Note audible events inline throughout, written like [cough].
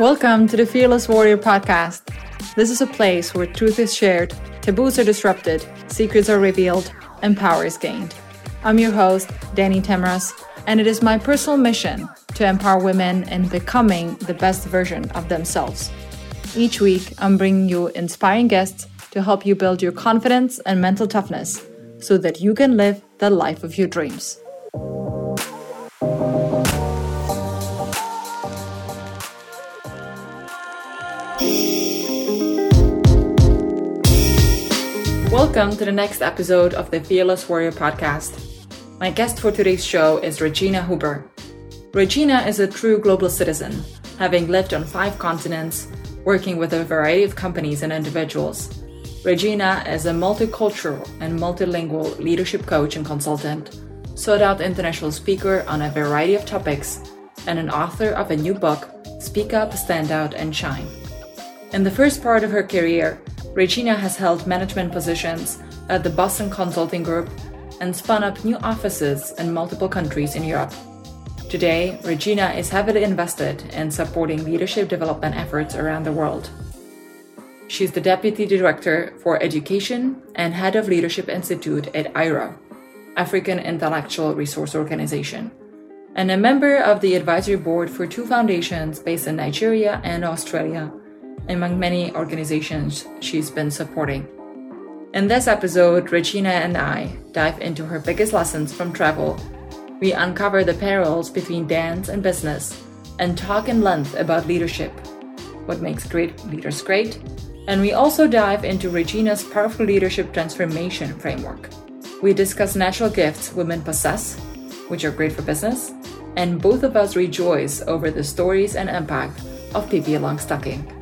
Welcome to the Fearless Warrior podcast. This is a place where truth is shared, taboos are disrupted, secrets are revealed, and power is gained. I'm your host, Dani Tamras, and it is my personal mission to empower women in becoming the best version of themselves. Each week, I'm bringing you inspiring guests to help you build your confidence and mental toughness so that you can live the life of your dreams. Welcome to the next episode of the Fearless Warrior podcast. My guest for today's show is Regina Huber. Regina is a true global citizen, having lived on five continents, working with a variety of companies and individuals. Regina is a multicultural and multilingual leadership coach and consultant, sought out international speaker on a variety of topics, and an author of a new book, Speak Up, Stand Out, and Shine. In the first part of her career, Regina has held management positions at the Boston Consulting Group and spun up new offices in multiple countries in Europe. Today, Regina is heavily invested in supporting leadership development efforts around the world. She's the Deputy Director for Education and Head of Leadership Institute at AIRO, African Intellectual Resource Organization, and a member of the advisory board for two foundations based in Nigeria and Australia among many organizations she's been supporting. In this episode, Regina and I dive into her biggest lessons from travel. We uncover the parallels between dance and business and talk in length about leadership, what makes great leaders great, and we also dive into Regina's powerful leadership transformation framework. We discuss natural gifts women possess, which are great for business, and both of us rejoice over the stories and impact of Pippi Longstocking.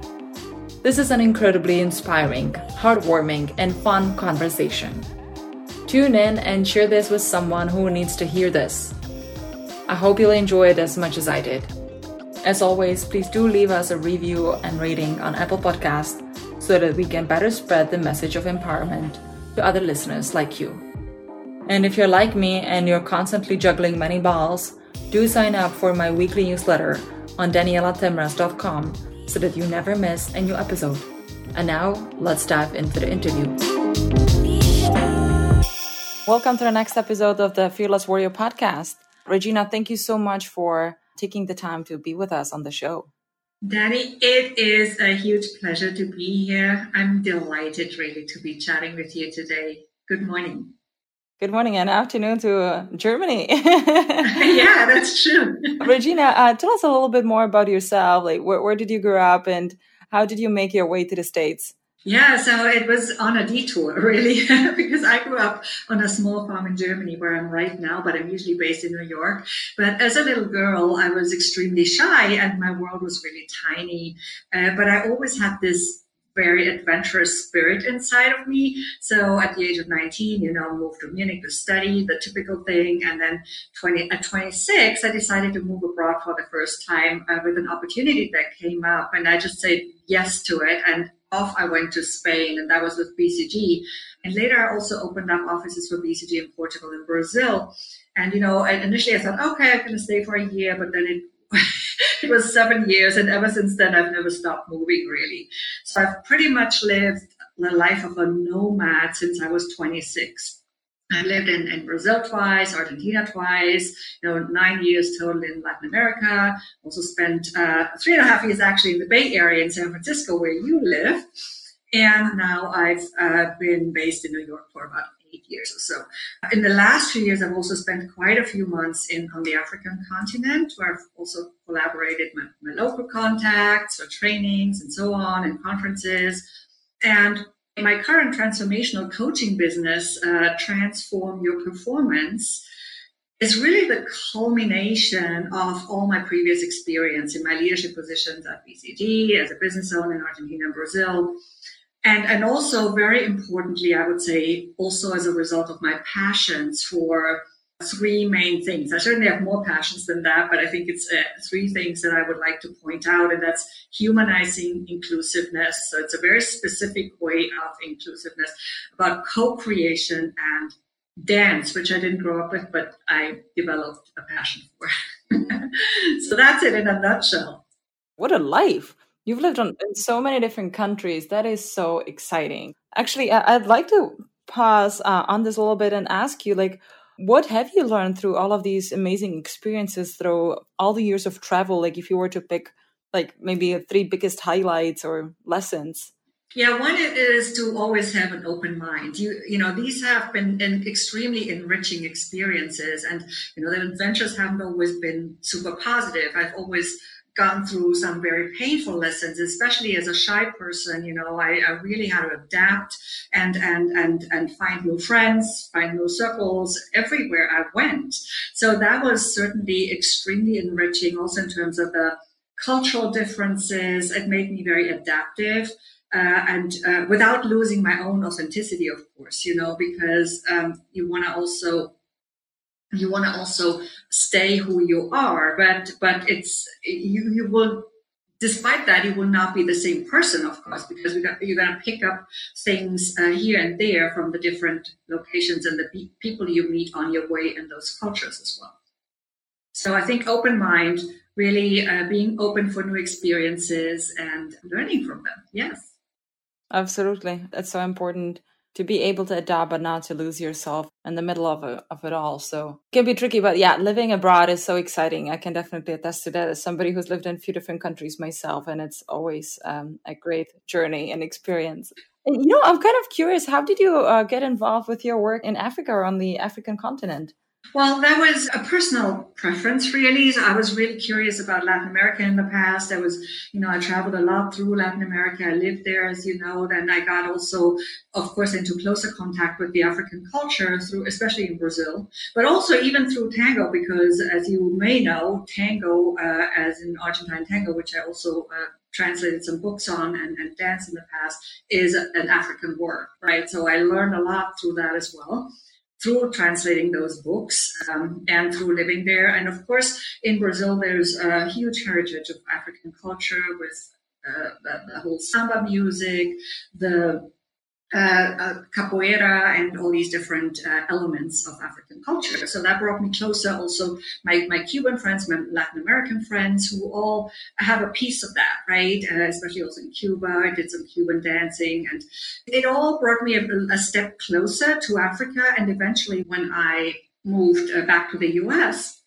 This is an incredibly inspiring, heartwarming, and fun conversation. Tune in and share this with someone who needs to hear this. I hope you'll enjoy it as much as I did. As always, please do leave us a review and rating on Apple Podcast so that we can better spread the message of empowerment to other listeners like you. And if you're like me and you're constantly juggling many balls, do sign up for my weekly newsletter on danielatamras.com so that you never miss a new episode. And now, let's dive into the interview. Welcome to the next episode of the Fearless Warrior podcast. Regina, thank you so much for taking the time to be with us on the show. Dani, it is a huge pleasure to be here. I'm delighted really to be chatting with you today. Good morning. Good morning and afternoon to uh, Germany. [laughs] yeah, that's true. [laughs] Regina, uh, tell us a little bit more about yourself. Like, where, where did you grow up and how did you make your way to the States? Yeah, so it was on a detour, [laughs] really, because I grew up on a small farm in Germany where I'm right now, but I'm usually based in New York. But as a little girl, I was extremely shy and my world was really tiny. Uh, but I always had this very adventurous spirit inside of me. So at the age of 19, you know, moved to Munich to study, the typical thing. And then 20, at 26, I decided to move abroad for the first time uh, with an opportunity that came up. And I just said yes to it. And off I went to Spain, and that was with BCG. And later I also opened up offices for BCG in Portugal and Brazil. And, you know, initially I thought, okay, I'm going to stay for a year, but then it [laughs] it was seven years, and ever since then, I've never stopped moving really. So I've pretty much lived the life of a nomad since I was 26. I've lived in, in Brazil twice, Argentina twice, you know, nine years total in Latin America. Also spent uh, three and a half years actually in the Bay Area in San Francisco, where you live. And now I've uh, been based in New York for about eight years or so. In the last few years, I've also spent quite a few months in on the African continent, where I've also collaborated with my local contacts for trainings and so on, and conferences. And my current transformational coaching business, uh, Transform Your Performance, is really the culmination of all my previous experience in my leadership positions at BCG, as a business owner in Argentina and Brazil, and and also very importantly i would say also as a result of my passions for three main things. I certainly have more passions than that but i think it's uh, three things that i would like to point out and that's humanizing inclusiveness. So it's a very specific way of inclusiveness about co-creation and dance which i didn't grow up with but i developed a passion for. [laughs] So that's it in a nutshell. What a life. You've lived on, in so many different countries. That is so exciting. Actually, I'd like to pause uh, on this a little bit and ask you, like, what have you learned through all of these amazing experiences through all the years of travel? Like, if you were to pick, like, maybe three biggest highlights or lessons. Yeah, one is to always have an open mind. You, you know, these have been extremely enriching experiences, and you know, the adventures haven't always been super positive. I've always gone through some very painful lessons, especially as a shy person. You know, I, I, really had to adapt and and and and find new friends, find new circles everywhere I went. So that was certainly extremely enriching, also in terms of the cultural differences. It made me very adaptive uh, and uh, without losing my own authenticity, of course, you know, because um, you want to also you want to also stay who you are, but but it's you you will despite that, you will not be the same person, of course, because got, you're going to pick up things uh, here and there from the different locations and the pe- people you meet on your way in those cultures as well. So I think open mind, really uh, being open for new experiences and learning from them. Yes. Absolutely. That's so important to be able to adapt but not to lose yourself in the middle of, it, of it all. So it can be tricky, but yeah, living abroad is so exciting. I can definitely attest to that as somebody who's lived in a few different countries myself, and it's always um, a great journey and experience. You know, I'm kind of curious, how did you uh, get involved with your work in Africa or on the African continent? Well, that was a personal preference, really. I was really curious about Latin America in the past. I was, you know, I traveled a lot through Latin America. I lived there, as you know. Then I got also, of course, into closer contact with the African culture through, especially in Brazil, but also even through tango, because as you may know, tango, uh, as in Argentine tango, which I also uh, translated some books on and, and dance in the past, is an African word, right? So I learned a lot through that as well through translating those books um, and through living there. And of course, in Brazil, there's a huge heritage of African culture with uh, the, the, whole samba music, the uh, capoeira and all these different uh, elements of African culture. So that brought me closer. Also, my, my Cuban friends, my Latin American friends, who all have a piece of that, right? Uh, especially also in Cuba, I did some Cuban dancing, and it all brought me a, a step closer to Africa. And eventually, when I moved uh, back to the U.S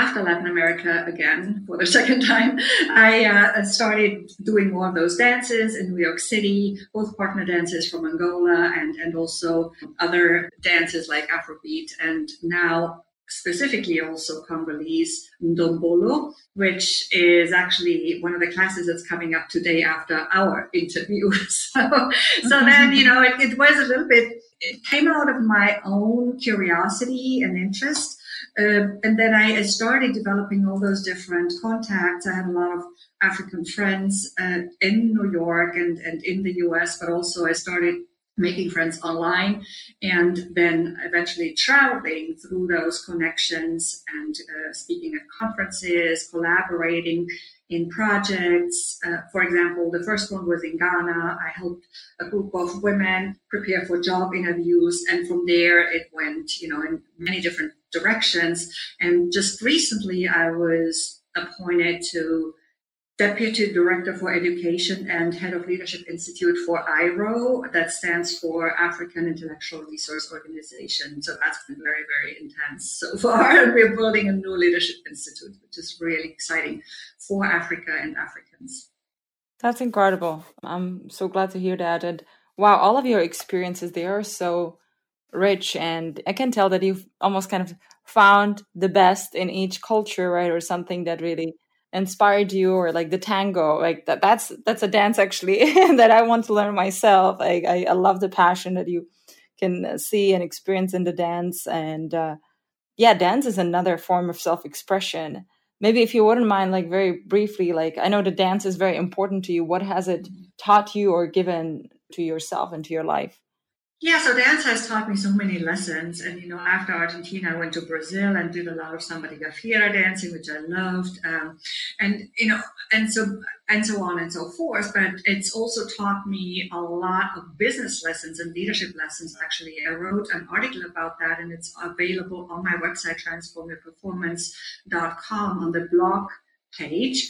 after Latin America again for the [laughs] second time, I uh, started doing more of those dances in New York City, both partner dances from Angola and, and also other dances like Afrobeat. And now specifically also Congolese Ndombolo, which is actually one of the classes that's coming up today after our [laughs] interview. so, so then, you know, it, it was a little bit, it came out of my own curiosity and interest uh, and then I, started developing all those different contacts. I had a lot of African friends uh, in New York and, and in the US, but also I started making friends online and then eventually traveling through those connections and uh, speaking at conferences, collaborating in projects. Uh, for example, the first one was in Ghana. I helped a group of women prepare for job interviews, and from there it went, you know, in many different directions. And just recently, I was appointed to Deputy Director for Education and Head of Leadership Institute for AIRO, that stands for African Intellectual Resource Organization. So that's been very, very intense so [laughs] far. And we're building a new leadership institute, which is really exciting for Africa and Africans. That's incredible. I'm so glad to hear that. And wow, all of your experiences, they are so rich. And I can tell that you've almost kind of found the best in each culture, right? Or something that really inspired you or like the tango like that that's that's a dance actually [laughs] that i want to learn myself I, I, I love the passion that you can see and experience in the dance and uh, yeah dance is another form of self-expression maybe if you wouldn't mind like very briefly like i know the dance is very important to you what has it taught you or given to yourself and to your life yeah, so dance has taught me so many lessons. And, you know, after Argentina, I went to Brazil and did a lot of samba de gafieira dancing, which I loved. Um, and, you know, and so, and so on and so forth. But it's also taught me a lot of business lessons and leadership lessons, actually. I wrote an article about that and it's available on my website, transformyourperformance.com on the blog page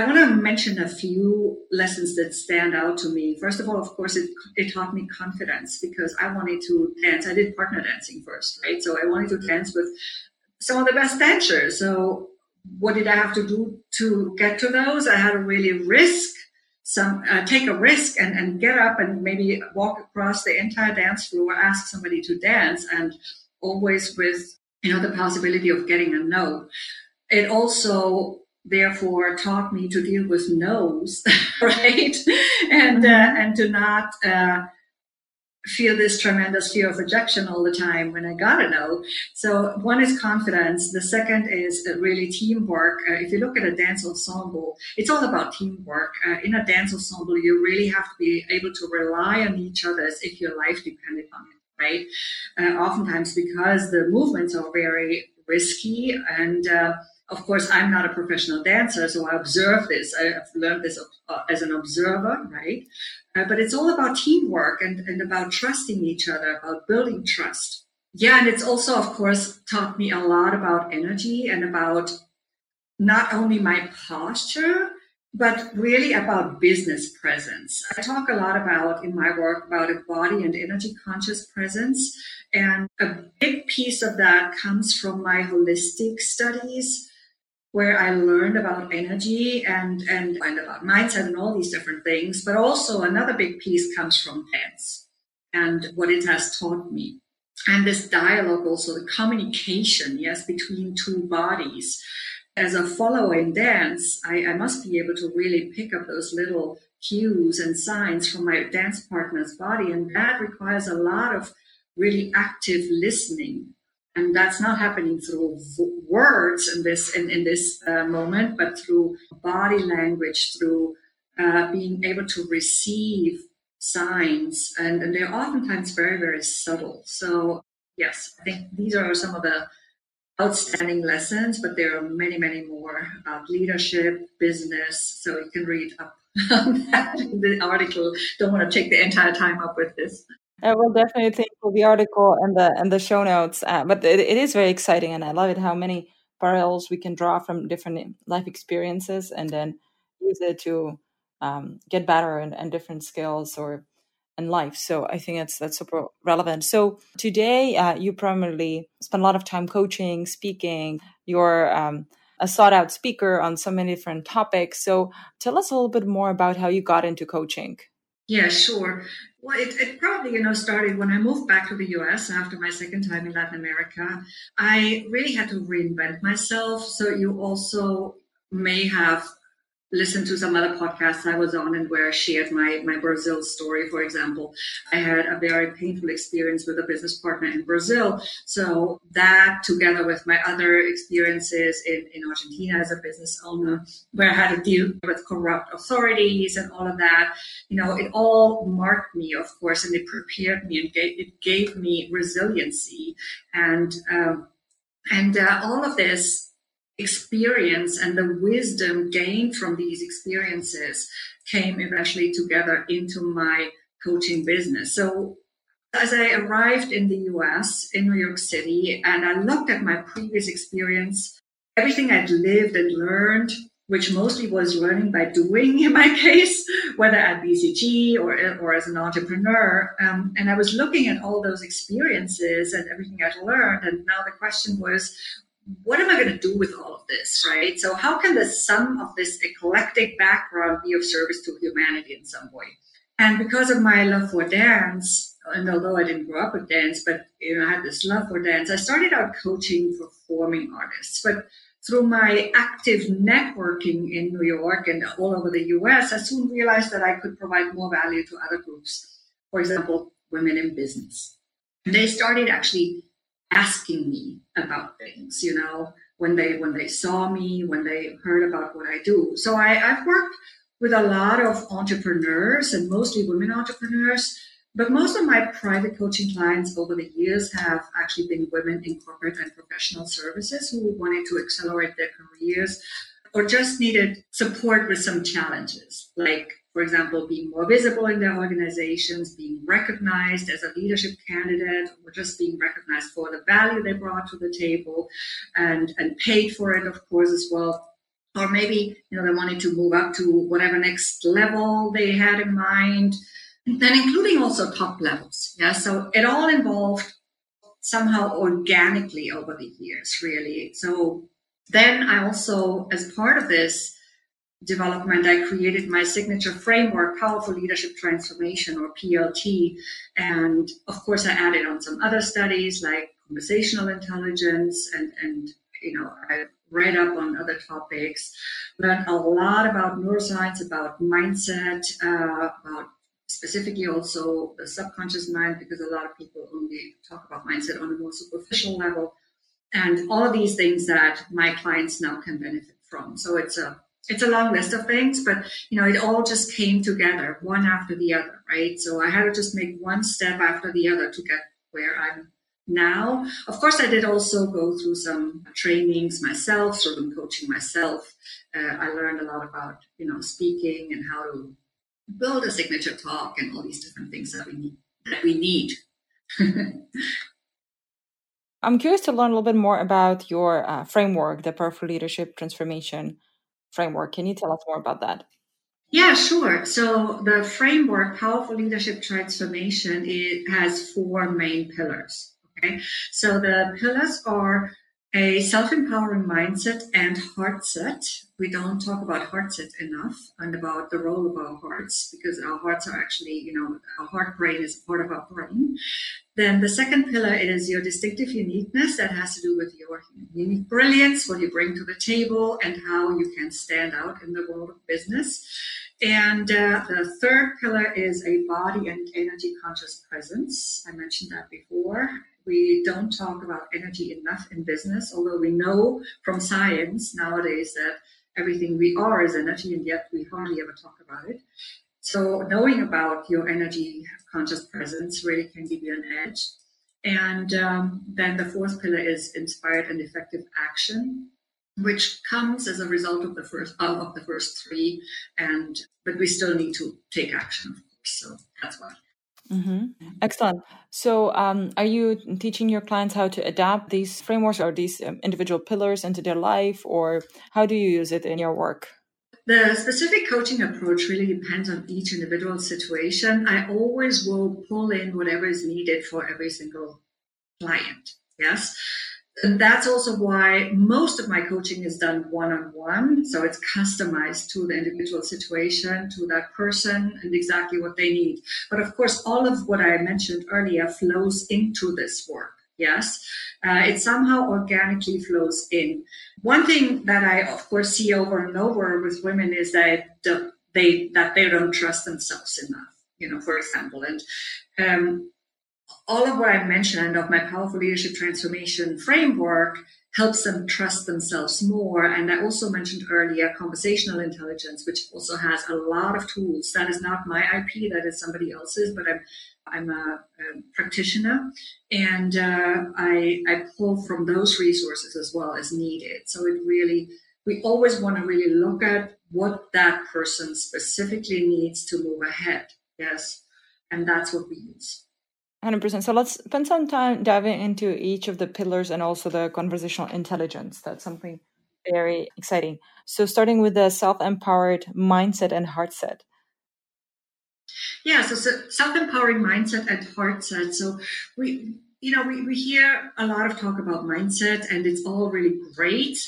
I want to mention a few lessons that stand out to me. First of all, of course, it, it taught me confidence because I wanted to dance. I did partner dancing first, right? So I wanted to dance with some of the best dancers. So what did I have to do to get to those? I had to really risk some, uh, take a risk and, and get up and maybe walk across the entire dance floor, ask somebody to dance and always with, you know, the possibility of getting a no. It also therefore taught me to deal with no's, [laughs] right? and uh, mm-hmm. and to not uh, feel this tremendous fear of rejection all the time when I got a no. So one is confidence. The second is uh, really teamwork. Uh, if you look at a dance ensemble, it's all about teamwork. Uh, in a dance ensemble, you really have to be able to rely on each other as if your life depended on it. Right? Uh, oftentimes, because the movements are very risky and uh, of course, I'm not a professional dancer, so I observe this. I've learned this uh, as an observer, right? Uh, but it's all about teamwork and, and about trusting each other, about building trust. Yeah, and it's also, of course, taught me a lot about energy and about not only my posture, but really about business presence. I talk a lot about in my work about a body and energy conscious presence. And a big piece of that comes from my holistic studies where I learned about energy and, and, about mindset and all these different things. But also another big piece comes from dance and what it has taught me. And this dialogue, also the communication, yes, between two bodies. As a follower in dance, I, I must be able to really pick up those little cues and signs from my dance partner's body. And that requires a lot of really active listening and that's not happening through words in this in, in this uh, moment but through body language through uh, being able to receive signs. And, and they're oftentimes very very subtle. So yes i think these are some of the outstanding lessons but there are many many more about leadership business. So you can read up [laughs] on that in the article. Don't want to take the entire time up with this I will definitely take the article and the and the show notes. Uh, but it, it is very exciting, and I love it how many parallels we can draw from different life experiences, and then use it to um, get better and, and different skills or in life. So I think that's that's super relevant. So today, uh, you primarily spend a lot of time coaching, speaking. You're um, a sought out speaker on so many different topics. So tell us a little bit more about how you got into coaching. Yeah, sure. Well, it, it, probably, you know, started when I moved back to the US after my second time in Latin America. I really had to reinvent myself. So you also may have listen to some other podcasts I was on and where I shared my, my Brazil story, for example. I had a very painful experience with a business partner in Brazil. So that together with my other experiences in, in Argentina as a business owner, where I had to deal with corrupt authorities and all of that, you know, it all marked me, of course, and it prepared me and gave, it gave me resiliency and, um, and uh, all of this experience and the wisdom gained from these experiences came eventually together into my coaching business. So as I arrived in the US, in New York City, and I looked at my previous experience, everything I'd lived and learned, which mostly was learning by doing in my [laughs] case, whether at BCG or, or as an entrepreneur. Um, and I was looking at all those experiences and everything I'd learned. And now the question was, what am I going to do with all of this, right? So, how can the sum of this eclectic background be of service to humanity in some way? And because of my love for dance, and although I didn't grow up with dance, but you know, I had this love for dance, I started out coaching performing artists. But through my active networking in New York and all over the US, I soon realized that I could provide more value to other groups. For example, women in business. They started actually asking me about things, you know, when they when they saw me, when they heard about what I do. So I, I've worked with a lot of entrepreneurs and mostly women entrepreneurs. But most of my private coaching clients over the years have actually been women in corporate and professional services who wanted to accelerate their careers or just needed support with some challenges, like for example, being more visible in their organizations, being recognized as a leadership candidate, or just being recognized for the value they brought to the table and, and paid for it, of course, as well. or maybe you know they wanted to move up to whatever next level they had in mind then including also top levels yeah so it all involved somehow organically over the years really so then i also as part of this development i created my signature framework powerful leadership transformation or plt and of course i added on some other studies like conversational intelligence and and you know i read up on other topics, learned a lot about neuroscience, about mindset, uh, about specifically also the subconscious mind, because a lot of people only talk about mindset on a more superficial level, and all of these things that my clients now can benefit from. So it's a it's a long list of things, but you know, it all just came together one after the other, right? So I had to just make one step after the other to get where I'm now. Of course, I did also go through some trainings myself, sort of coaching myself. Uh, I learned a lot about, you know, speaking and how to build a signature talk and all these different things that we need. That we need. [laughs] I'm curious to learn a little bit more about your uh, framework, the Powerful Leadership Transformation Framework. Can you tell us more about that? Yeah, sure. So the framework, Powerful Leadership Transformation, it has four main pillars. Okay, so the pillars are a self-empowering mindset and heart set. We don't talk about heart set enough and about the role of our hearts because our hearts are actually, you know, our heart brain is part of our brain. Then the second pillar is your distinctive uniqueness that has to do with your unique brilliance, what you bring to the table and how you can stand out in the world of business. And uh, the third pillar is a body and energy conscious presence. I mentioned that before. We don't talk about energy enough in business, although we know from science nowadays that everything we are is energy, and yet we hardly ever talk about it. So, knowing about your energy conscious presence really can give you an edge. And um, then the fourth pillar is inspired and effective action, which comes as a result of the first of the first three. And but we still need to take action, of course. So that's why. Mm-hmm. Excellent. So, um, are you teaching your clients how to adapt these frameworks or these um, individual pillars into their life, or how do you use it in your work? The specific coaching approach really depends on each individual situation. I always will pull in whatever is needed for every single client. Yes. And that's also why most of my coaching is done one on one. So it's customized to the individual situation, to that person, and exactly what they need. But of course, all of what I mentioned earlier flows into this work. Yes, uh, it somehow organically flows in. One thing that I, of course, see over and over with women is that they that they don't trust themselves enough. You know, for example, and um, all of what I mentioned of my powerful leadership transformation framework helps them trust themselves more. And I also mentioned earlier conversational intelligence, which also has a lot of tools. That is not my IP, that is somebody else's, but I'm I'm a, a practitioner, and uh, I I pull from those resources as well as needed. So it really we always want to really look at what that person specifically needs to move ahead. Yes, and that's what we use. 100%. So let's spend some time diving into each of the pillars and also the conversational intelligence. That's something very exciting. So, starting with the self empowered mindset and heart set. Yeah, so, so self empowering mindset and heart set. So, we, you know, we, we hear a lot of talk about mindset and it's all really great.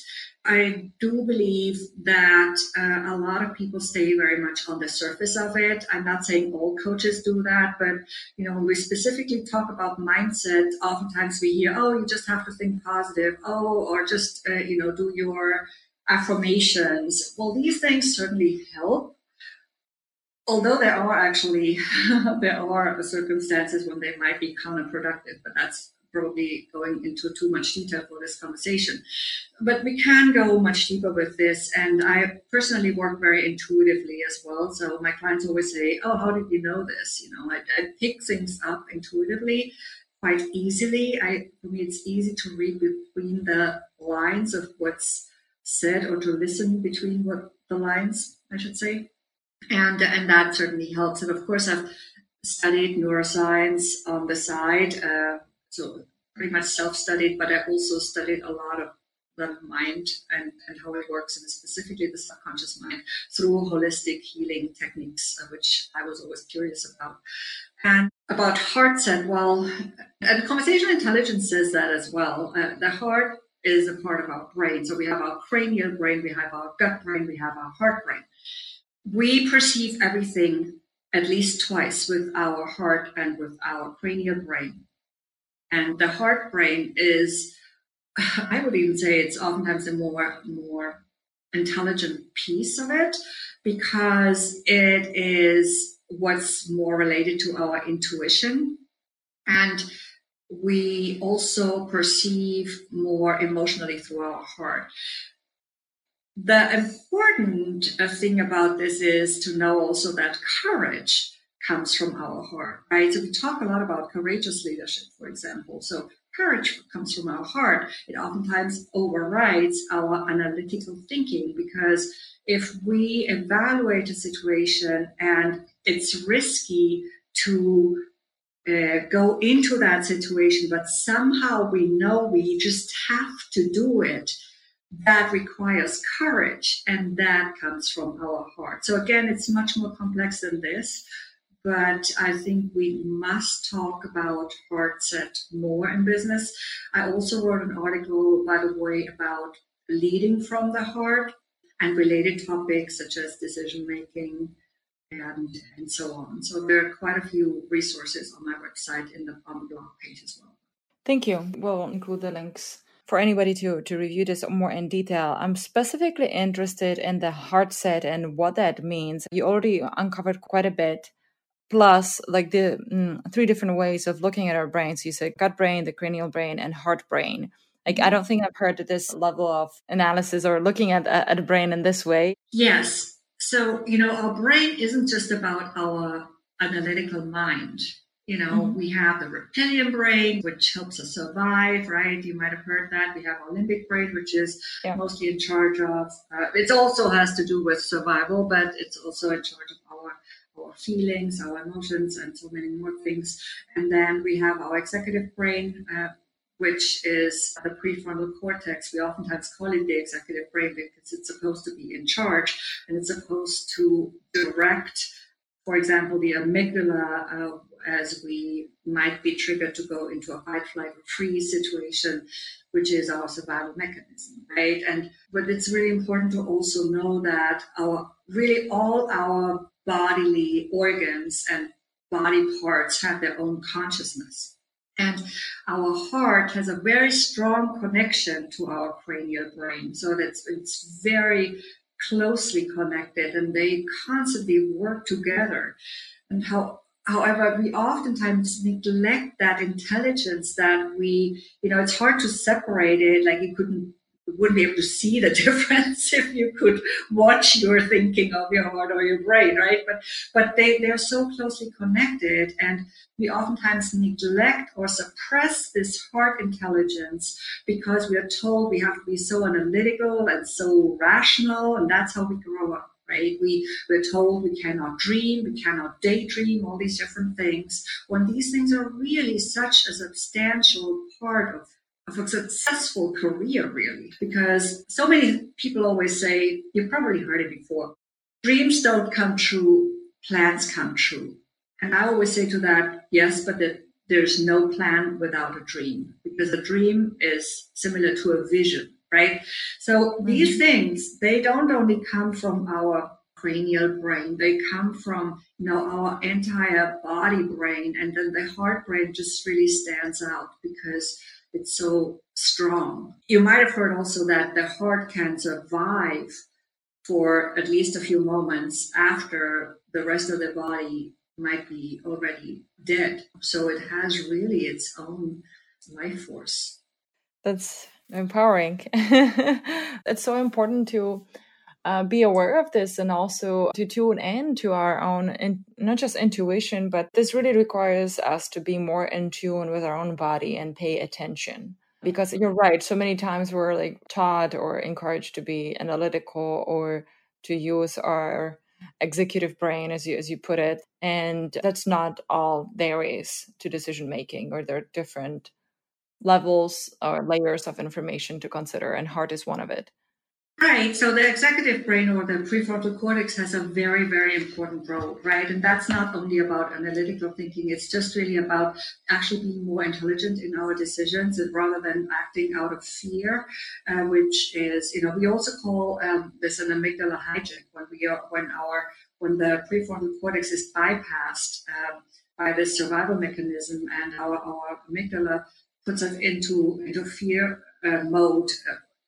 I do believe that uh, a lot of people stay very much on the surface of it. I'm not saying all coaches do that, but you know, when we specifically talk about mindset, oftentimes we hear, "Oh, you just have to think positive," "Oh, or just uh, you know, do your affirmations." Well, these things certainly help, although there are actually [laughs] there are circumstances when they might be counterproductive, but that's probably going into too much detail for this conversation. But we can go much deeper with this. And I personally work very intuitively as well. So my clients always say, Oh, how did you know this? You know, I, I pick things up intuitively quite easily. I, for me, it's easy to read between the lines of what's said or to listen between what the lines, I should say. And, and that certainly helps. And of course, I've studied neuroscience on the side. Uh, so pretty much self-studied, but I also studied a lot of the mind and, and how it works, and specifically the subconscious mind, through holistic healing techniques, uh, which I was always curious about. And about heart set, well, and conversational intelligence says that as well. Uh, the heart is a part of our brain. So we have our cranial brain, we have our gut brain, we have our heart brain. We perceive everything at least twice with our heart and with our cranial brain. And the heart brain is, [sighs] I would even say it's oftentimes a more, more intelligent piece of it because it is what's more related to our intuition. And we also perceive more emotionally through our heart. The important uh, thing about this is to know also that courage comes from our heart, right? So we talk a lot about courageous leadership, for example. So courage comes from our heart. It oftentimes overrides our analytical thinking because if we evaluate a situation and it's risky to uh, go into that situation, but somehow we know we just have to do it. That requires courage, and that comes from our heart. So, again, it's much more complex than this, but I think we must talk about heart set more in business. I also wrote an article, by the way, about leading from the heart and related topics such as decision making, and, and so on. So there are quite a few resources on my website in the, on the blog page as well. Thank you. We'll include the links for anybody to, to review this more in detail. I'm specifically interested in the heart set and what that means. You already uncovered quite a bit. Plus, like the mm, three different ways of looking at our brains. You said gut brain, the cranial brain, and heart brain. Like I don't think I've heard this level of analysis or looking at at a brain in this way. Yes, so, you know, our brain isn't just about our analytical mind. You know, mm-hmm. we have the reptilian brain, which helps us survive, right? You might have heard that. We have our limbic brain, which is yeah. mostly in charge of, uh, it also has to do with survival, but it's also in charge of our feelings, our emotions, and so many more things. And then we have our executive brain, uh, which is the prefrontal cortex. We oftentimes call it the executive brain because it's supposed to be in charge and it's supposed to direct, for example, the amygdala uh, as we might be triggered to go into a fight, flight, or freeze situation, which is our survival mechanism, right? And but it's really important to also know that our really all our bodily organs and body parts have their own consciousness and our heart has a very strong connection to our cranial brain. So that's it's very closely connected and they constantly work together. And how however we oftentimes neglect that intelligence that we you know it's hard to separate it like you couldn't wouldn't be able to see the [laughs] difference if you could watch your thinking of your heart or your brain, right? But but they they're so closely connected, and we oftentimes neglect or suppress this heart intelligence because we are told we have to be so analytical and so rational, and that's how we grow up. Right? We, we're told we cannot dream, we cannot daydream, all these different things, when these things are really such a substantial part of of a successful career, really. Because so many people always say, you've probably heard it before, dreams don't come true, plans come true. And I always say to that, yes, but the, there's no plan without a dream because a dream is similar to a vision, right? So mm-hmm. these things, they don't only come from our cranial brain. They come from, you know, our entire body brain. And then the heart brain just really stands out because it's so strong. You might have heard also that the heart can survive for at least a few moments after the rest of the body might be already dead. So it has really its own life force. That's empowering. [laughs] it's so important to uh, be aware of this and also to tune in to our own in, not just intuition but this really requires us to be more in tune with our own body and pay attention because you're right so many times we're like taught or encouraged to be analytical or to use our executive brain as you as you put it and that's not all there is to decision making or there are different levels or layers of information to consider, and heart is one of it. Right. So the executive brain or the prefrontal cortex has a very, very important role, right? And that's not only about analytical thinking, it's just really about actually being more intelligent in our decisions rather than acting out of fear, uh, which is, you know, we also call um, this an amygdala hijack when we are, when our, when the prefrontal cortex is bypassed um, by this survival mechanism and our, our amygdala puts us into, into fear uh, mode.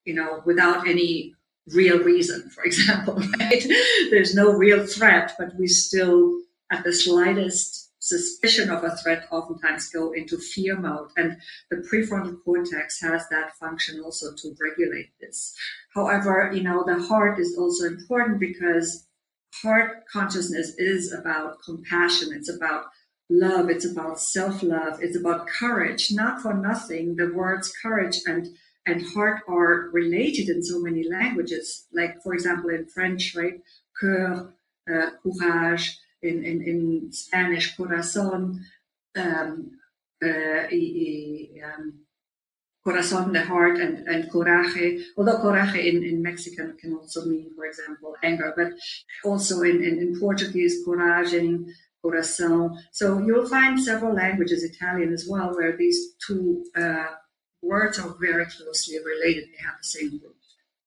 You know, without any real reason, for [laughs] example, right? There's no real threat, but we still, at the slightest suspicion of a threat, oftentimes go into fear mode. And the prefrontal cortex has that function also to regulate this. However, you know, the heart is also important because heart consciousness is about compassion. It's about love. It's about self love. It's about courage. Not for nothing, the words courage and and heart are related in so many languages. Like, for example, in French, right? Cœur, uh, courage, in, in, in Spanish, corazón, um, uh, y, um, corazón, the heart, and, and coraje, although coraje in, in Mexican can also mean, for example, anger, but also in, in, in Portuguese, coragem, coração. So you'll find several languages, Italian as well, where these two uh, words are very closely related. They have the same root.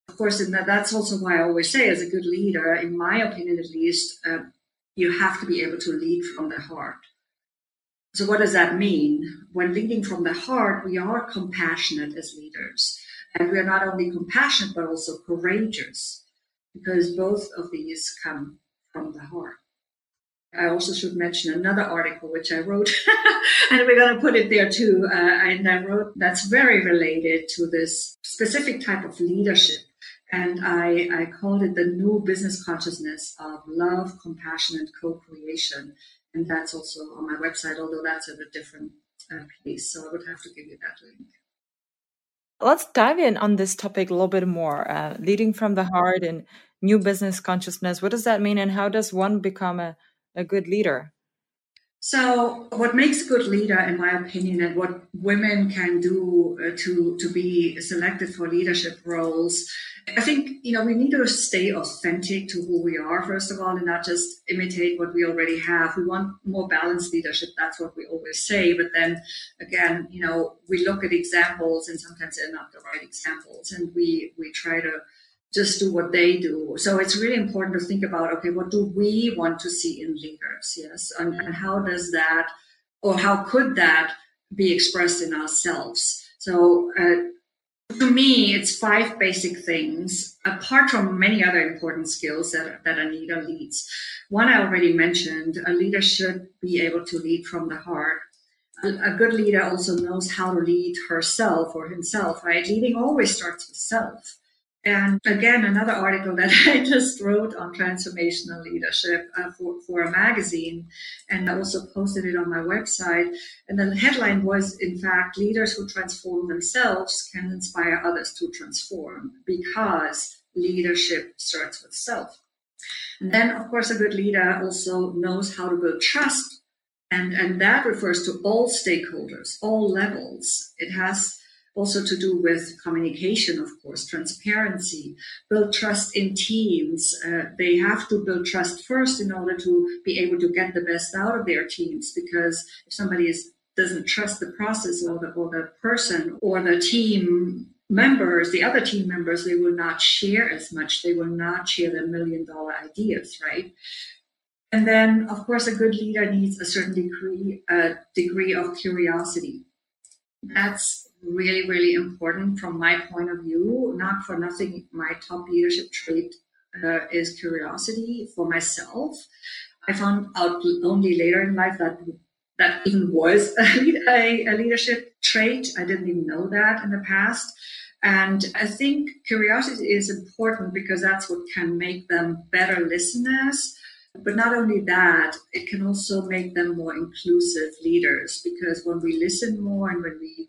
Of course, and that's also why I always say, as a good leader, in my opinion at least, uh, you have to be able to lead from the heart. So, what does that mean? When leading from the heart, we are compassionate as leaders. And we are not only compassionate, but also courageous, because both of these come from the heart. I also should mention another article which I wrote, [laughs] and we're going to put it there too. Uh, and I wrote that's very related to this specific type of leadership. And I, I called it the new business consciousness of love, compassion, and co creation. And that's also on my website, although that's at a different uh, place. So I would have to give you that link. Let's dive in on this topic a little bit more. Uh, leading from the heart and new business consciousness. What does that mean, and how does one become a a good leader? So, what makes a good leader, in my opinion, and what women can do uh, to to be selected for leadership roles, I think you know we need to stay authentic to who we are first of all, and not just imitate what we already have. We want more balanced leadership. That's what we always say. But then again, you know, we look at examples, and sometimes they're not the right examples, and we we try to just do what they do. So it's really important to think about, okay, what do we want to see in leaders? Yes. And, and how does that, or how could that be expressed in ourselves? So, uh, to me, it's five basic things, apart from many other important skills that, that a leader leads. One I already mentioned, a leader should be able to lead from the heart. A, a good leader also knows how to lead herself or himself, right? Leading always starts with self. And again, another article that [laughs] I just wrote on transformational leadership uh, for, for a magazine, and I also posted it on my website. And the headline was, in fact, leaders who transform themselves can inspire others to transform because leadership starts with self. And then, of course, a good leader also knows how to build trust. And, and that refers to all stakeholders, all levels. It has also to do with communication, of course, transparency, build trust in teams. Uh, they have to build trust first in order to be able to get the best out of their teams. Because if somebody is, doesn't trust the process or the, or the person or the team members, the other team members, they will not share as much. They will not share their million dollar ideas, right? And then, of course, a good leader needs a certain degree, a degree of curiosity. That's really, really important from my point of view. Not for nothing, my top leadership trait uh, is curiosity for myself. I found out only later in life that that even was [laughs] a, a leadership trait. I didn't even know that in the past. And I think curiosity is important because that's what can make them better listeners. But not only that, it can also make them more inclusive leaders because when we listen more and when we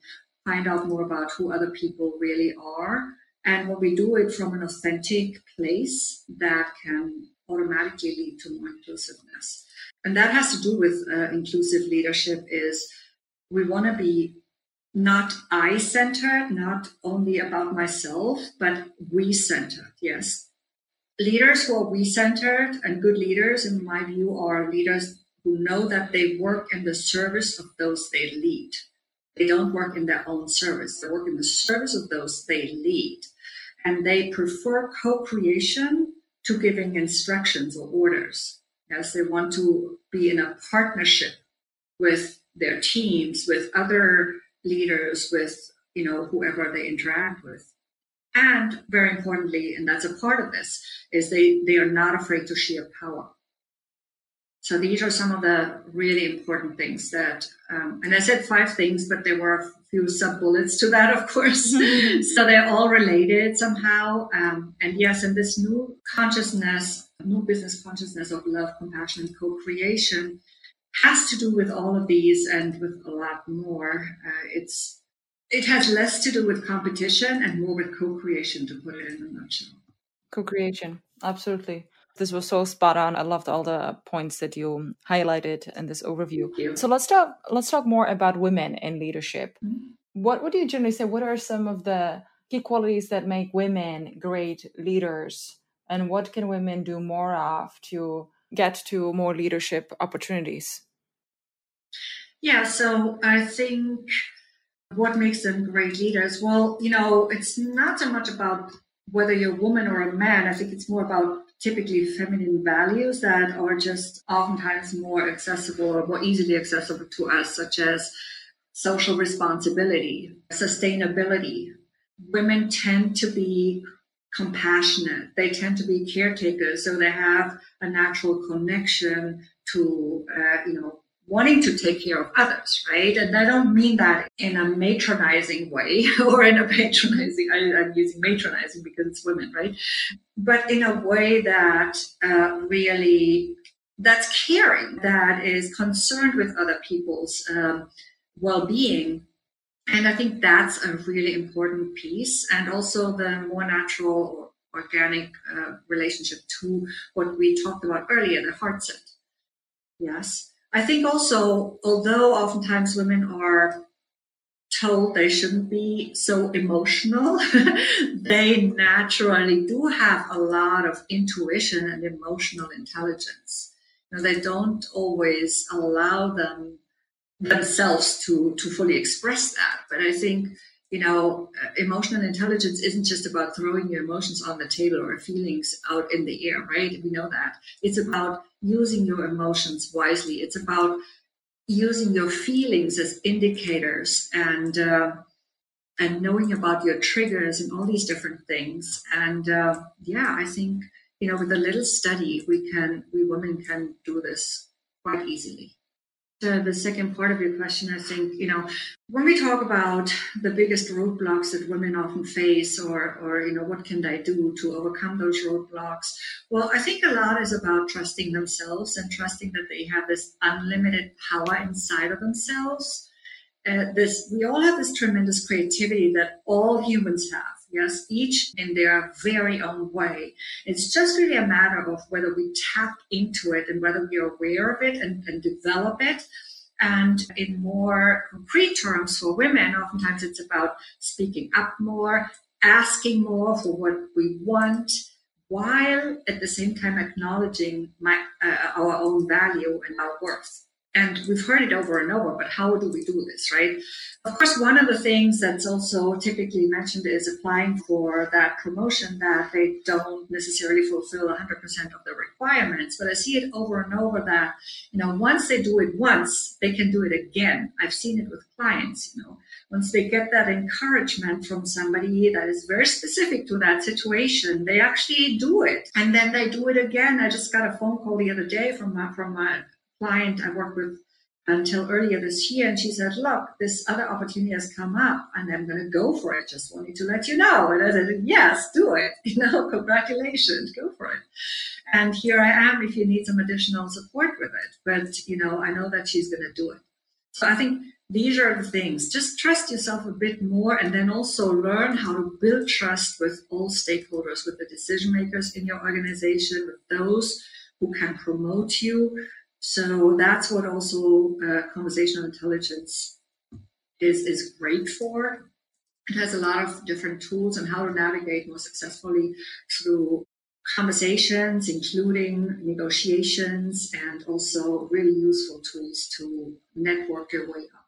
find out more about who other people really are. And when we do it from an authentic place, that can automatically lead to more inclusiveness. And that has to do with uh, inclusive leadership is we want to be not I centered, not only about myself, but we centered. Yes. Leaders who are we centered and good leaders, in my view, are leaders who know that they work in the service of those they lead. They don't work in their own service. They work in the service of those they lead. And they prefer co-creation to giving instructions or orders. as they want to be in a partnership with their teams, with other leaders, with you know whoever they interact with. And very importantly, and that's a part of this, is they they are not afraid to share power. So these are some of the really important things that, um, and I said five things, but there were a few sub bullets to that, of course. [laughs] so they're all related somehow. Um, and yes, in this new consciousness, new business consciousness of love, compassion, and co-creation has to do with all of these and with a lot more. Uh, it's, it has less to do with competition and more with co-creation, to put it in a nutshell. Co-creation, absolutely this was so spot on. I loved all the points that you highlighted in this overview. So let's talk let's talk more about women in leadership. Mm-hmm. What would you generally say? What are some of the key qualities that make women great leaders, and what can women do more of to get to more leadership opportunities? Yeah, so I think what makes them great leaders? Well, you know, it's not so much about whether you're a woman or a man. I think it's more about typically feminine values that are just oftentimes more accessible or more easily accessible to us, such as social responsibility, sustainability. Women tend to be compassionate. They tend to be caretakers, so they have a natural connection to, uh, you know, wanting to take care of others, right? And I don't mean that in a matronizing way [laughs] or in a patronizing, I, am using matronizing because it's women, right? But in a way that uh, really, that's caring, that is concerned with other people's um, well-being. And I think that's a really important piece. And also the more natural or organic uh, relationship to what we talked about earlier, the heart set. Yes. I think also, although oftentimes women are told they shouldn't be so emotional, [laughs] they naturally do have a lot of intuition and emotional intelligence. You know, they don't always allow them themselves to to fully express that. But I think you know, uh, emotional intelligence isn't just about throwing your emotions on the table or feelings out in the air, right? We know that. It's about using your emotions wisely. It's about using your feelings as indicators and uh, and knowing about your triggers and all these different things. And uh, yeah, I think you know, with a little study, we can we women can do this quite easily to the second part of your question, I think, you know, when we talk about the biggest roadblocks that women often face or, or, you know, what can they do to overcome those roadblocks? Well, I think a lot is about trusting themselves and trusting that they have this unlimited power inside of themselves. Uh, this, we all have this tremendous creativity that all humans have yes, each in their very own way. It's just really a matter of whether we tap into it and whether we're aware of it and, and develop it. And in more concrete terms for women, oftentimes it's about speaking up more, asking more for what we want, while at the same time acknowledging my, uh, our own value and our worth. And we've heard it over and over, but how do we do this, right? Of course, one of the things that's also typically mentioned is applying for that promotion that they don't necessarily fulfill 100% of the requirements. But I see it over and over that, you know, once they do it once, they can do it again. I've seen it with clients, you know, once they get that encouragement from somebody that is very specific to that situation, they actually do it. And then they do it again. I just got a phone call the other day from, from a client I worked with until earlier this year. And she said, look, this other opportunity has come up and I'm going to go for it. Just wanted to let you know. And I said, yes, do it. [laughs] You know, congratulations, go for it. And here I am if you need some additional support with it. But, you know, I know that she's going to do it. So I think these are the things. Just trust yourself a bit more and then also learn how to build trust with all stakeholders, with the decision makers in your organization, with those who can promote you, so that's what also uh, conversational intelligence is, is great for. It has a lot of different tools on how to navigate more successfully through conversations, including negotiations, and also really useful tools to network your way up.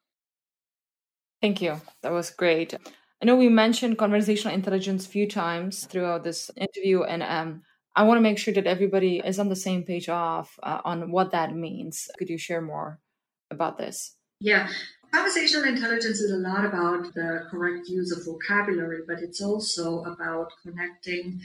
Thank you. That was great. I know we mentioned conversational intelligence a few times throughout this interview, and um, I want to make sure that everybody is on the same page off uh, on what that means. Could you share more about this? Yeah, conversational intelligence is a lot about the correct use of vocabulary, but it's also about connecting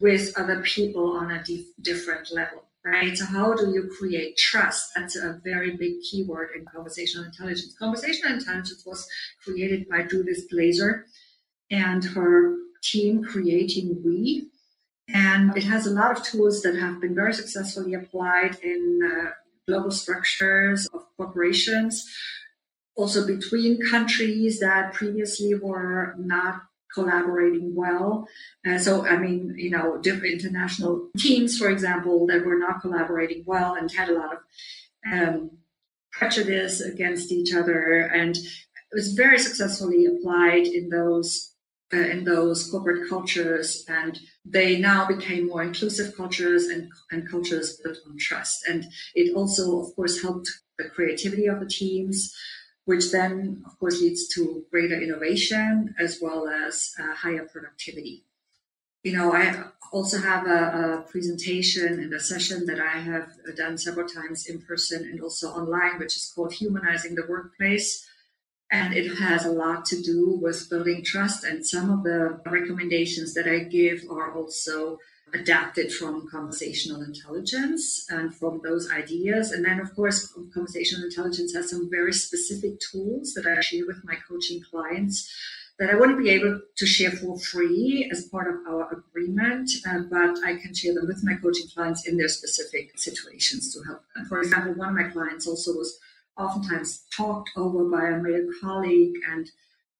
with other people on a dif- different level, right? So, how do you create trust? That's a very big keyword in conversational intelligence. Conversational intelligence was created by Judith Glaser and her team creating We. And it has a lot of tools that have been very successfully applied in uh, global structures of corporations also between countries that previously were not collaborating well. Uh, so, I mean, you know, different international teams, for example, that were not collaborating well and had a lot of um, prejudice against each other, and it was very successfully applied in those in those corporate cultures, and they now became more inclusive cultures and, and cultures built on trust. And it also, of course, helped the creativity of the teams which then, of course, leads to greater innovation as well as uh, higher productivity. You know, I also have a, a, presentation and a session that I have done several times in person and also online, which is called Humanizing the Workplace. And it has a lot to do with building trust. And some of the recommendations that I give are also adapted from conversational intelligence and from those ideas. And then, of course, conversational intelligence has some very specific tools that I share with my coaching clients that I wouldn't be able to share for free as part of our agreement, uh, but I can share them with my coaching clients in their specific situations to help them. For example, one of my clients also was oftentimes talked over by a male colleague and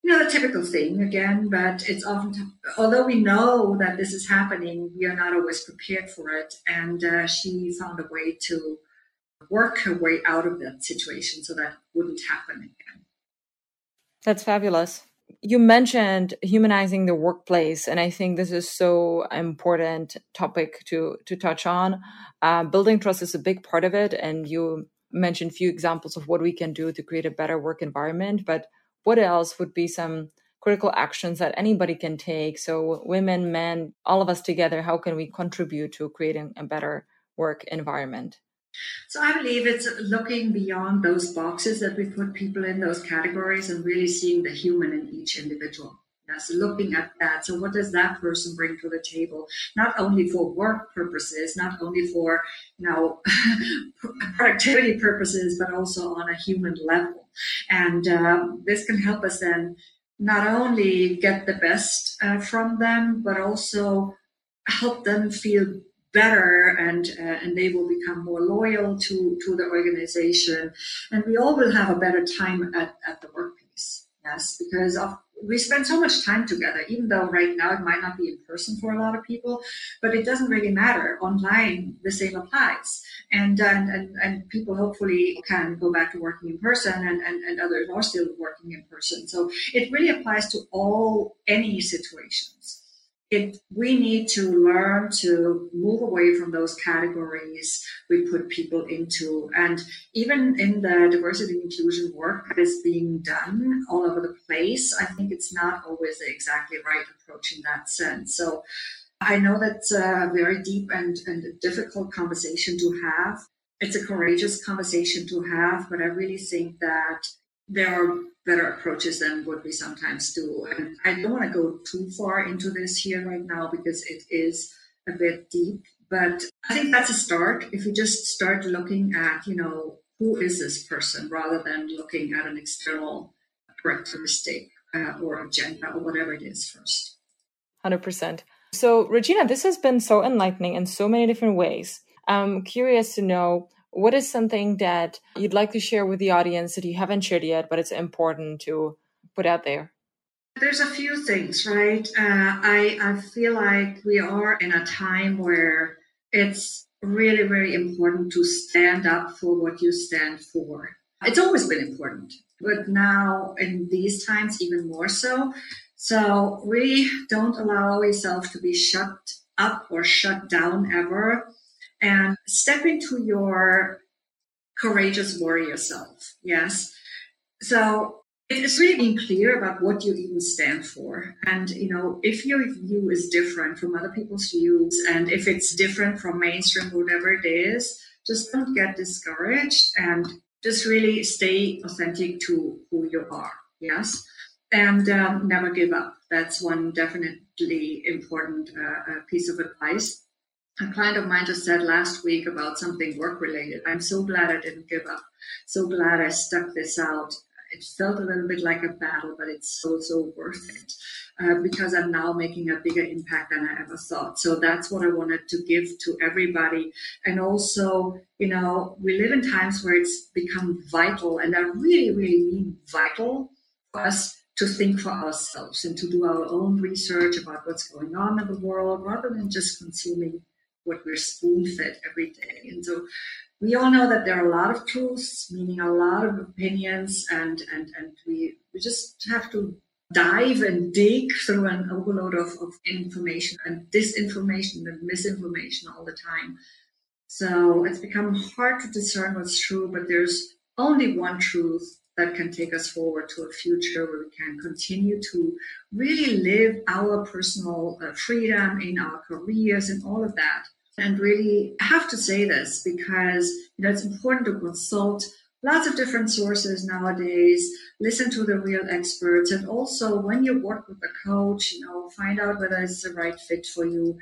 you know, the typical thing again, but it's often, although we know that this is happening, we are not always prepared for it. And uh, she found a way to work her way out of that situation so that wouldn't happen again. That's fabulous. You mentioned humanizing the workplace, and I think this is so important topic to to touch on. Uh, building trust is a big part of it, and you mentioned few examples of what we can do to create a better work environment. But what else would be some critical actions that anybody can take? So, women, men, all of us together, how can we contribute to creating a better work environment? So I believe it's looking beyond those boxes that we put people in those categories and really seeing the human in each individual. Yes, looking at that. So what does that person bring to the table? Not only for work purposes, not only for you know [laughs] productivity purposes, but also on a human level. And uh, this can help us then not only get the best uh, from them, but also help them feel better and uh, and they will become more loyal to to the organization and we all will have a better time at, at the workplace yes because of we spend so much time together, even though right now it might not be in person for a lot of people, but it doesn't really matter. Online, the same applies. And, and, and, and people hopefully can go back to working in person and, and, and others are still working in person. So it really applies to all, any situations it we need to learn to move away from those categories we put people into. And even in the diversity and inclusion work that is being done all over the place i think it's not always the exactly right approach in that sense. So i know that's a very deep and, and difficult conversation to have. It's a courageous conversation to have but i really think that there are better approaches than what we sometimes do. And I don't want to go too far into this here right now because it is a bit deep. But I think that's a start. If we just start looking at, you know, who is this person rather than looking at an external characteristic uh, or agenda or whatever it is first. 100%. So, Regina, this has been so enlightening in so many different ways. I'm curious to know what is something that you'd like to share with the audience that you haven't shared yet, but it's important to put out there? There's a few things, right? Uh, I, I feel like we are in a time where it's really, really important to stand up for what you stand for. It's always been important, but now in these times, even more so. So we don't allow yourself to be shut up or shut down ever and step into your courageous warrior self. Yes. So it's really being clear about what you even stand for. And, you know, if your view is different from other people's views and if it's different from mainstream, whatever it is, just don't get discouraged and just really stay authentic to who you are. Yes. And um, never give up. That's one definitely important uh, uh piece of advice a client of mine just said last week about something work related. I'm so glad I didn't give up. So glad I stuck this out. It felt a little bit like a battle, but it's so, so worth it uh, because I'm now making a bigger impact than I ever thought. So that's what I wanted to give to everybody. And also, you know, we live in times where it's become vital, and I really, really mean vital for us to think for ourselves and to do our own research about what's going on in the world rather than just consuming what we're spoon fed every day. And so we all know that there are a lot of truths, meaning a lot of opinions, and and and we we just have to dive and dig through an overload of, of information and disinformation and misinformation all the time. So it's become hard to discern what's true, but there's only one truth that can take us forward to a future where we can continue to really live our personal uh, freedom in our careers and all of that and really have to say this because you know it's important to consult lots of different sources nowadays listen to the real experts and also when you work with a coach you know find out whether it's the right fit for you.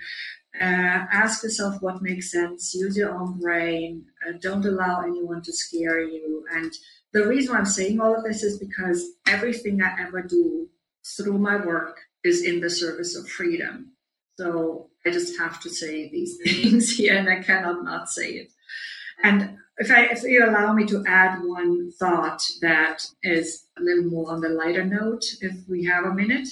Uh, ask yourself what makes sense use your own brain uh, don't allow anyone to scare you. And the reason i'm saying all of this is because everything i ever do through my work is in the service of freedom so I just have to say these [laughs] things here and I cannot not say it. And if I, if you allow me to add one thought that is a little more on the lighter note, if we have a minute.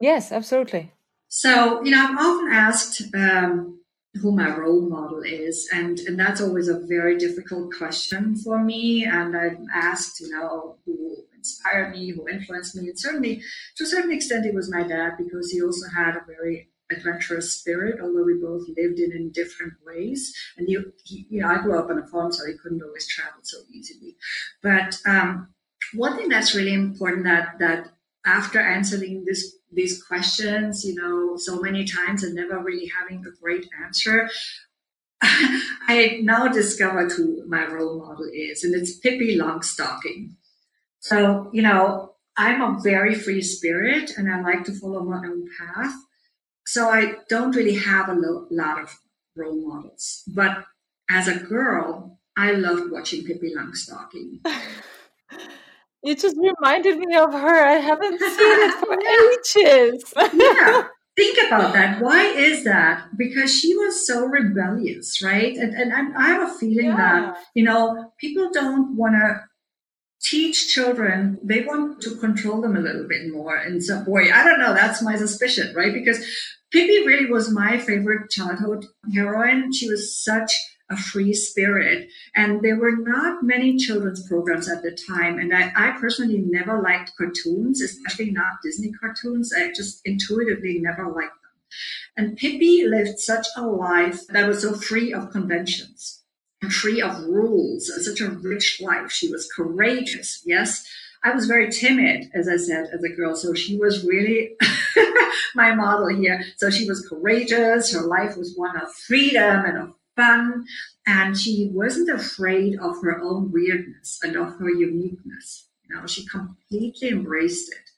Yes, absolutely. So, you know, I'm often asked um, who my role model is, and, and that's always a very difficult question for me. And I'm asked, you know, who inspired me, who influenced me. And certainly, to a certain extent, it was my dad because he also had a very adventurous spirit, although we both lived in in different ways. And you, he, you know, I grew up on a farm, so he couldn't always travel so easily. But um, one thing that's really important that that after answering this these questions, you know, so many times and never really having a great answer, [laughs] I now discovered who my role model is, and it's Pippi Longstocking. So, you know, I'm a very free spirit and I like to follow my own path. So I don't really have a lo- lot of role models. But as a girl, I loved watching Pippi Longstocking. [laughs] You just reminded me of her. I haven't seen it for [laughs] ages. yeah. [laughs] Think about that. Why is that? Because she was so rebellious, right? And, and I have a feeling yeah. that, you know, people don't want to teach children, they want to control them a little bit more in some way. I don't know. That's my suspicion, right? Because Pippi really was my favorite childhood heroine. She was such a free spirit. And there were not many children's programs at the time. And I, I, personally never liked cartoons, especially not Disney cartoons. I just intuitively never liked them. And Pippi lived such a life that was so free of conventions and free of rules, such a rich life. She was courageous, yes. I was very timid, as I said, as a girl. So she was really [laughs] my model here. So she was courageous. Her life was one of freedom and of fun. And she wasn't afraid of her own weirdness and of her uniqueness. You know, she completely embraced it.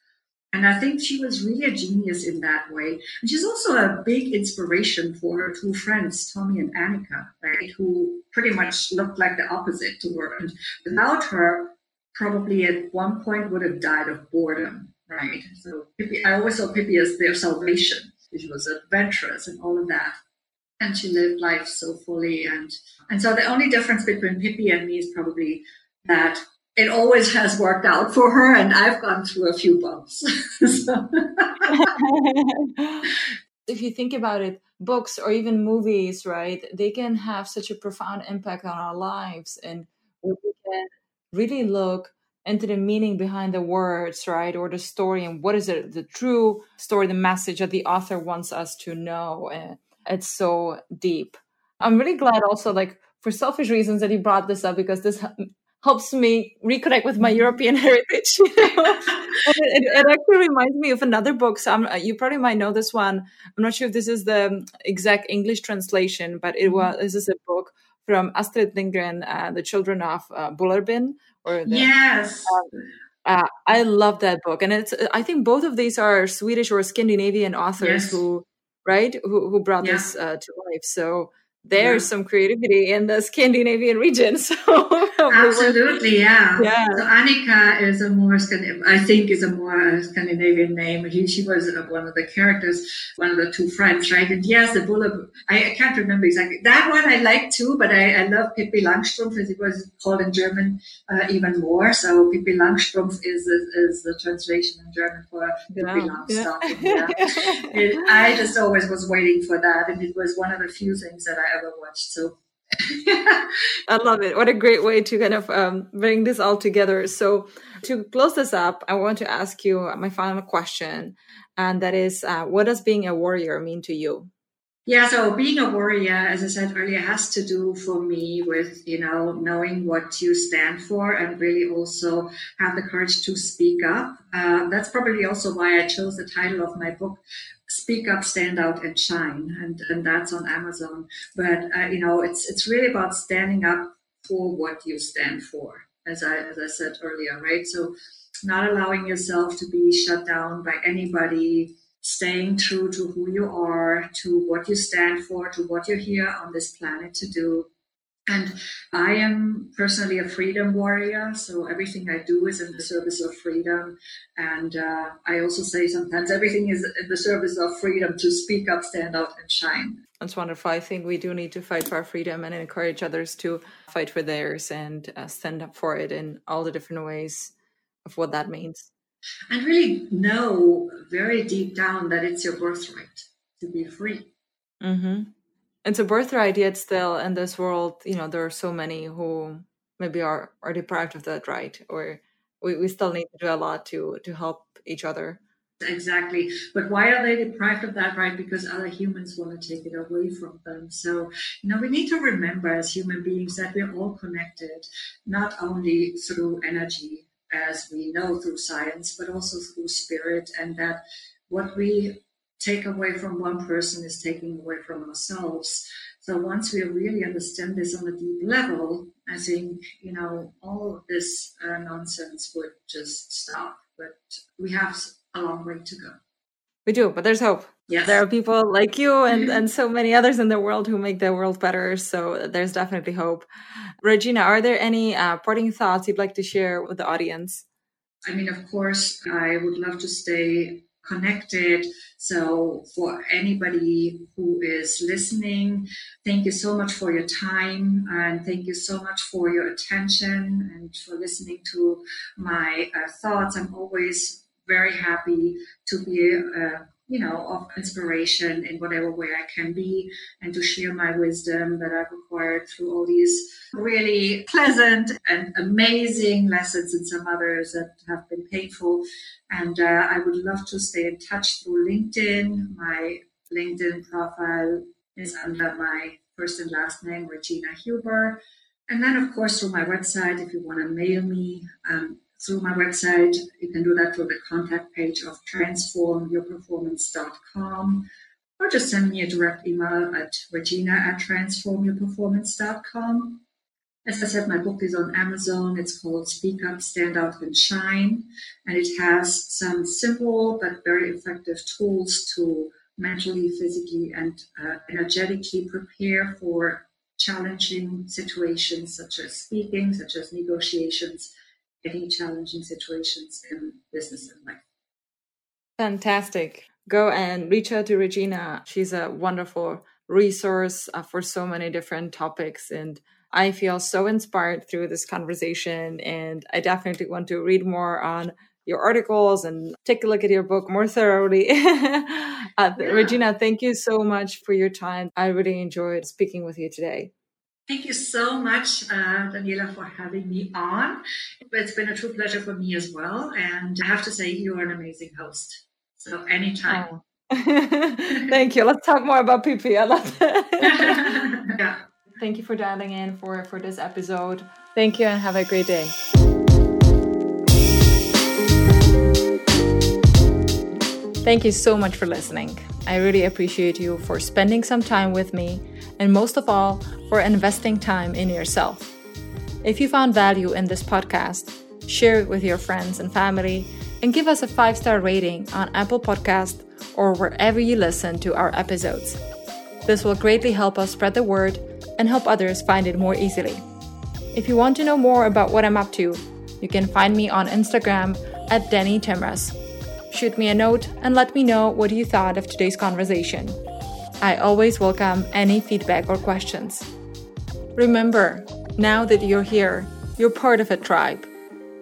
And I think she was really a genius in that way. And she's also a big inspiration for her two friends, Tommy and Annika, right? Who pretty much looked like the opposite to her. And without her, probably at one point would have died of boredom, right? So Pippi, I always saw Pippi as their salvation. She was adventurous and all of that. And she lived life so fully. And, and so the only difference between Pippi and me is probably that it always has worked out for her and I've gone through a few bumps. [laughs] [laughs] if you think about it, books or even movies, right? They can have such a profound impact on our lives and we can really look into the meaning behind the words, right? Or the story and what is it, the true story, the message that the author wants us to know. And it's so deep. I'm really glad also, like, for selfish reasons that you brought this up because this helps me reconnect with my European [laughs] heritage. [laughs] it, it, actually reminds me of another book. So I'm, you probably might know this one. I'm not sure if this is the exact English translation, but it mm-hmm. was this is a book from Astrid Lindgren, uh, The Children of uh, Bullerbyn. Or the, yes. Um, uh, I love that book, and it's. I think both of these are Swedish or Scandinavian authors yes. who, right, who who brought yeah. this uh, to life. So there's yeah. some creativity in the Scandinavian region. [laughs] So absolutely, yeah. Yeah. So Annika is a more I think is a more Scandinavian name. He, she was one of the characters, one of the two friends, right? And yes, the bullet. I, I can't remember exactly that one. I like too, but I, I love Pippi Langstrumpf as it was called in German uh, even more. So Pippi Langstrumpf is is the translation in German for yeah. Pippi Langstrumpf. [laughs] Yeah. yeah. I just always was waiting for that, and it was one of the few things that I ever watched. So I love it. What a great way to kind of um, bring this all together. So, to close this up, I want to ask you my final question, and that is uh, what does being a warrior mean to you? Yeah, so being a warrior, as I said earlier, has to do for me with, you know, knowing what you stand for and really also have the courage to speak up. Uh, that's probably also why I chose the title of my book, Speak Up, Stand Out and Shine. And, and that's on Amazon. But, uh, you know, it's, it's really about standing up for what you stand for, as I, as I said earlier, right? So not allowing yourself to be shut down by anybody, staying true to who you are, to what you stand for, to what you're here on this planet to do. And I am personally a freedom warrior, so everything I do is in the service of freedom. And uh, I also say sometimes everything is in the service of freedom to speak up, stand out, and shine. That's wonderful. I think we do need to fight for our freedom and encourage others to fight for theirs and uh, stand up for it in all the different ways of what that means and really know very deep down that it's your birthright to be free. Mm-hmm. It's a birthright, yet still in this world, you know, there are so many who maybe are are deprived of that right, or we, we still need to do a lot to to help each other. Exactly. But why are they deprived of that right? Because other humans want to take it away from them. So, you know, we need to remember as human beings that we're all connected, not only through energy, as we know through science, but also through spirit, and that what we take away from one person is taking away from ourselves. So once we really understand this on a deep level, I think, you know, all of this uh, nonsense would just stop. But we have a long way to go. We do, but there's hope. Yes. There are people like you and, [laughs] and so many others in the world who make the world better. So there's definitely hope. Regina, are there any uh, parting thoughts you'd like to share with the audience? I mean, of course, I would love to stay connected. So, for anybody who is listening, thank you so much for your time and thank you so much for your attention and for listening to my uh, thoughts. I'm always very happy to be. Uh, you know, of inspiration in whatever way I can be and to share my wisdom that I've acquired through all these really pleasant and amazing lessons and some others that have been painful. And uh, I would love to stay in touch through LinkedIn. My LinkedIn profile is under my first and last name, Regina Huber. And then, of course, through my website, if you want to mail me, um, through my website. You can do that through the contact page of transformyourperformance.com or just send me a direct email at regina at transformyourperformance.com. As I said, my book is on Amazon. It's called Speak Up, Stand Out, and Shine. And it has some simple but very effective tools to mentally, physically, and uh, energetically prepare for challenging situations such as speaking, such as negotiations, any challenging situations in business and life. Fantastic. Go and reach out to Regina. She's a wonderful resource uh, for so many different topics. And I feel so inspired through this conversation. And I definitely want to read more on your articles and take a look at your book more thoroughly. [laughs] uh, yeah. Regina, thank you so much for your time. I really enjoyed speaking with you today. Thank you so much, uh, Daniela, for having me on. It's been a true pleasure for me as well. And I have to say, you are an amazing host. So anytime. Oh. [laughs] Thank you. Let's talk more about Pippi. I love it. [laughs] yeah. Thank you for dialing in for, for this episode. Thank you and have a great day. Thank you so much for listening. I really appreciate you for spending some time with me and most of all, for investing time in yourself. If you found value in this podcast, share it with your friends and family and give us a five star rating on Apple Podcast or wherever you listen to our episodes. This will greatly help us spread the word and help others find it more easily. If you want to know more about what I'm up to, you can find me on Instagram at Dani Tamras. Shoot me a note and let me know what you thought of today's conversation. I always welcome any feedback or questions. Remember, now that you're here, you're part of a tribe.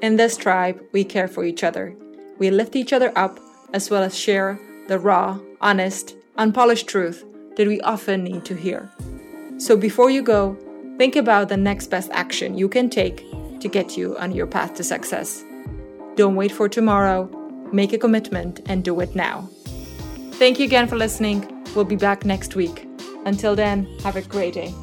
In this tribe, we care for each other. We lift each other up as well as share the raw, honest, unpolished truth that we often need to hear. So before you go, think about the next best action you can take to get you on your path to success. Don't wait for tomorrow, make a commitment and do it now. Thank you again for listening. We'll be back next week. Until then, have a great day.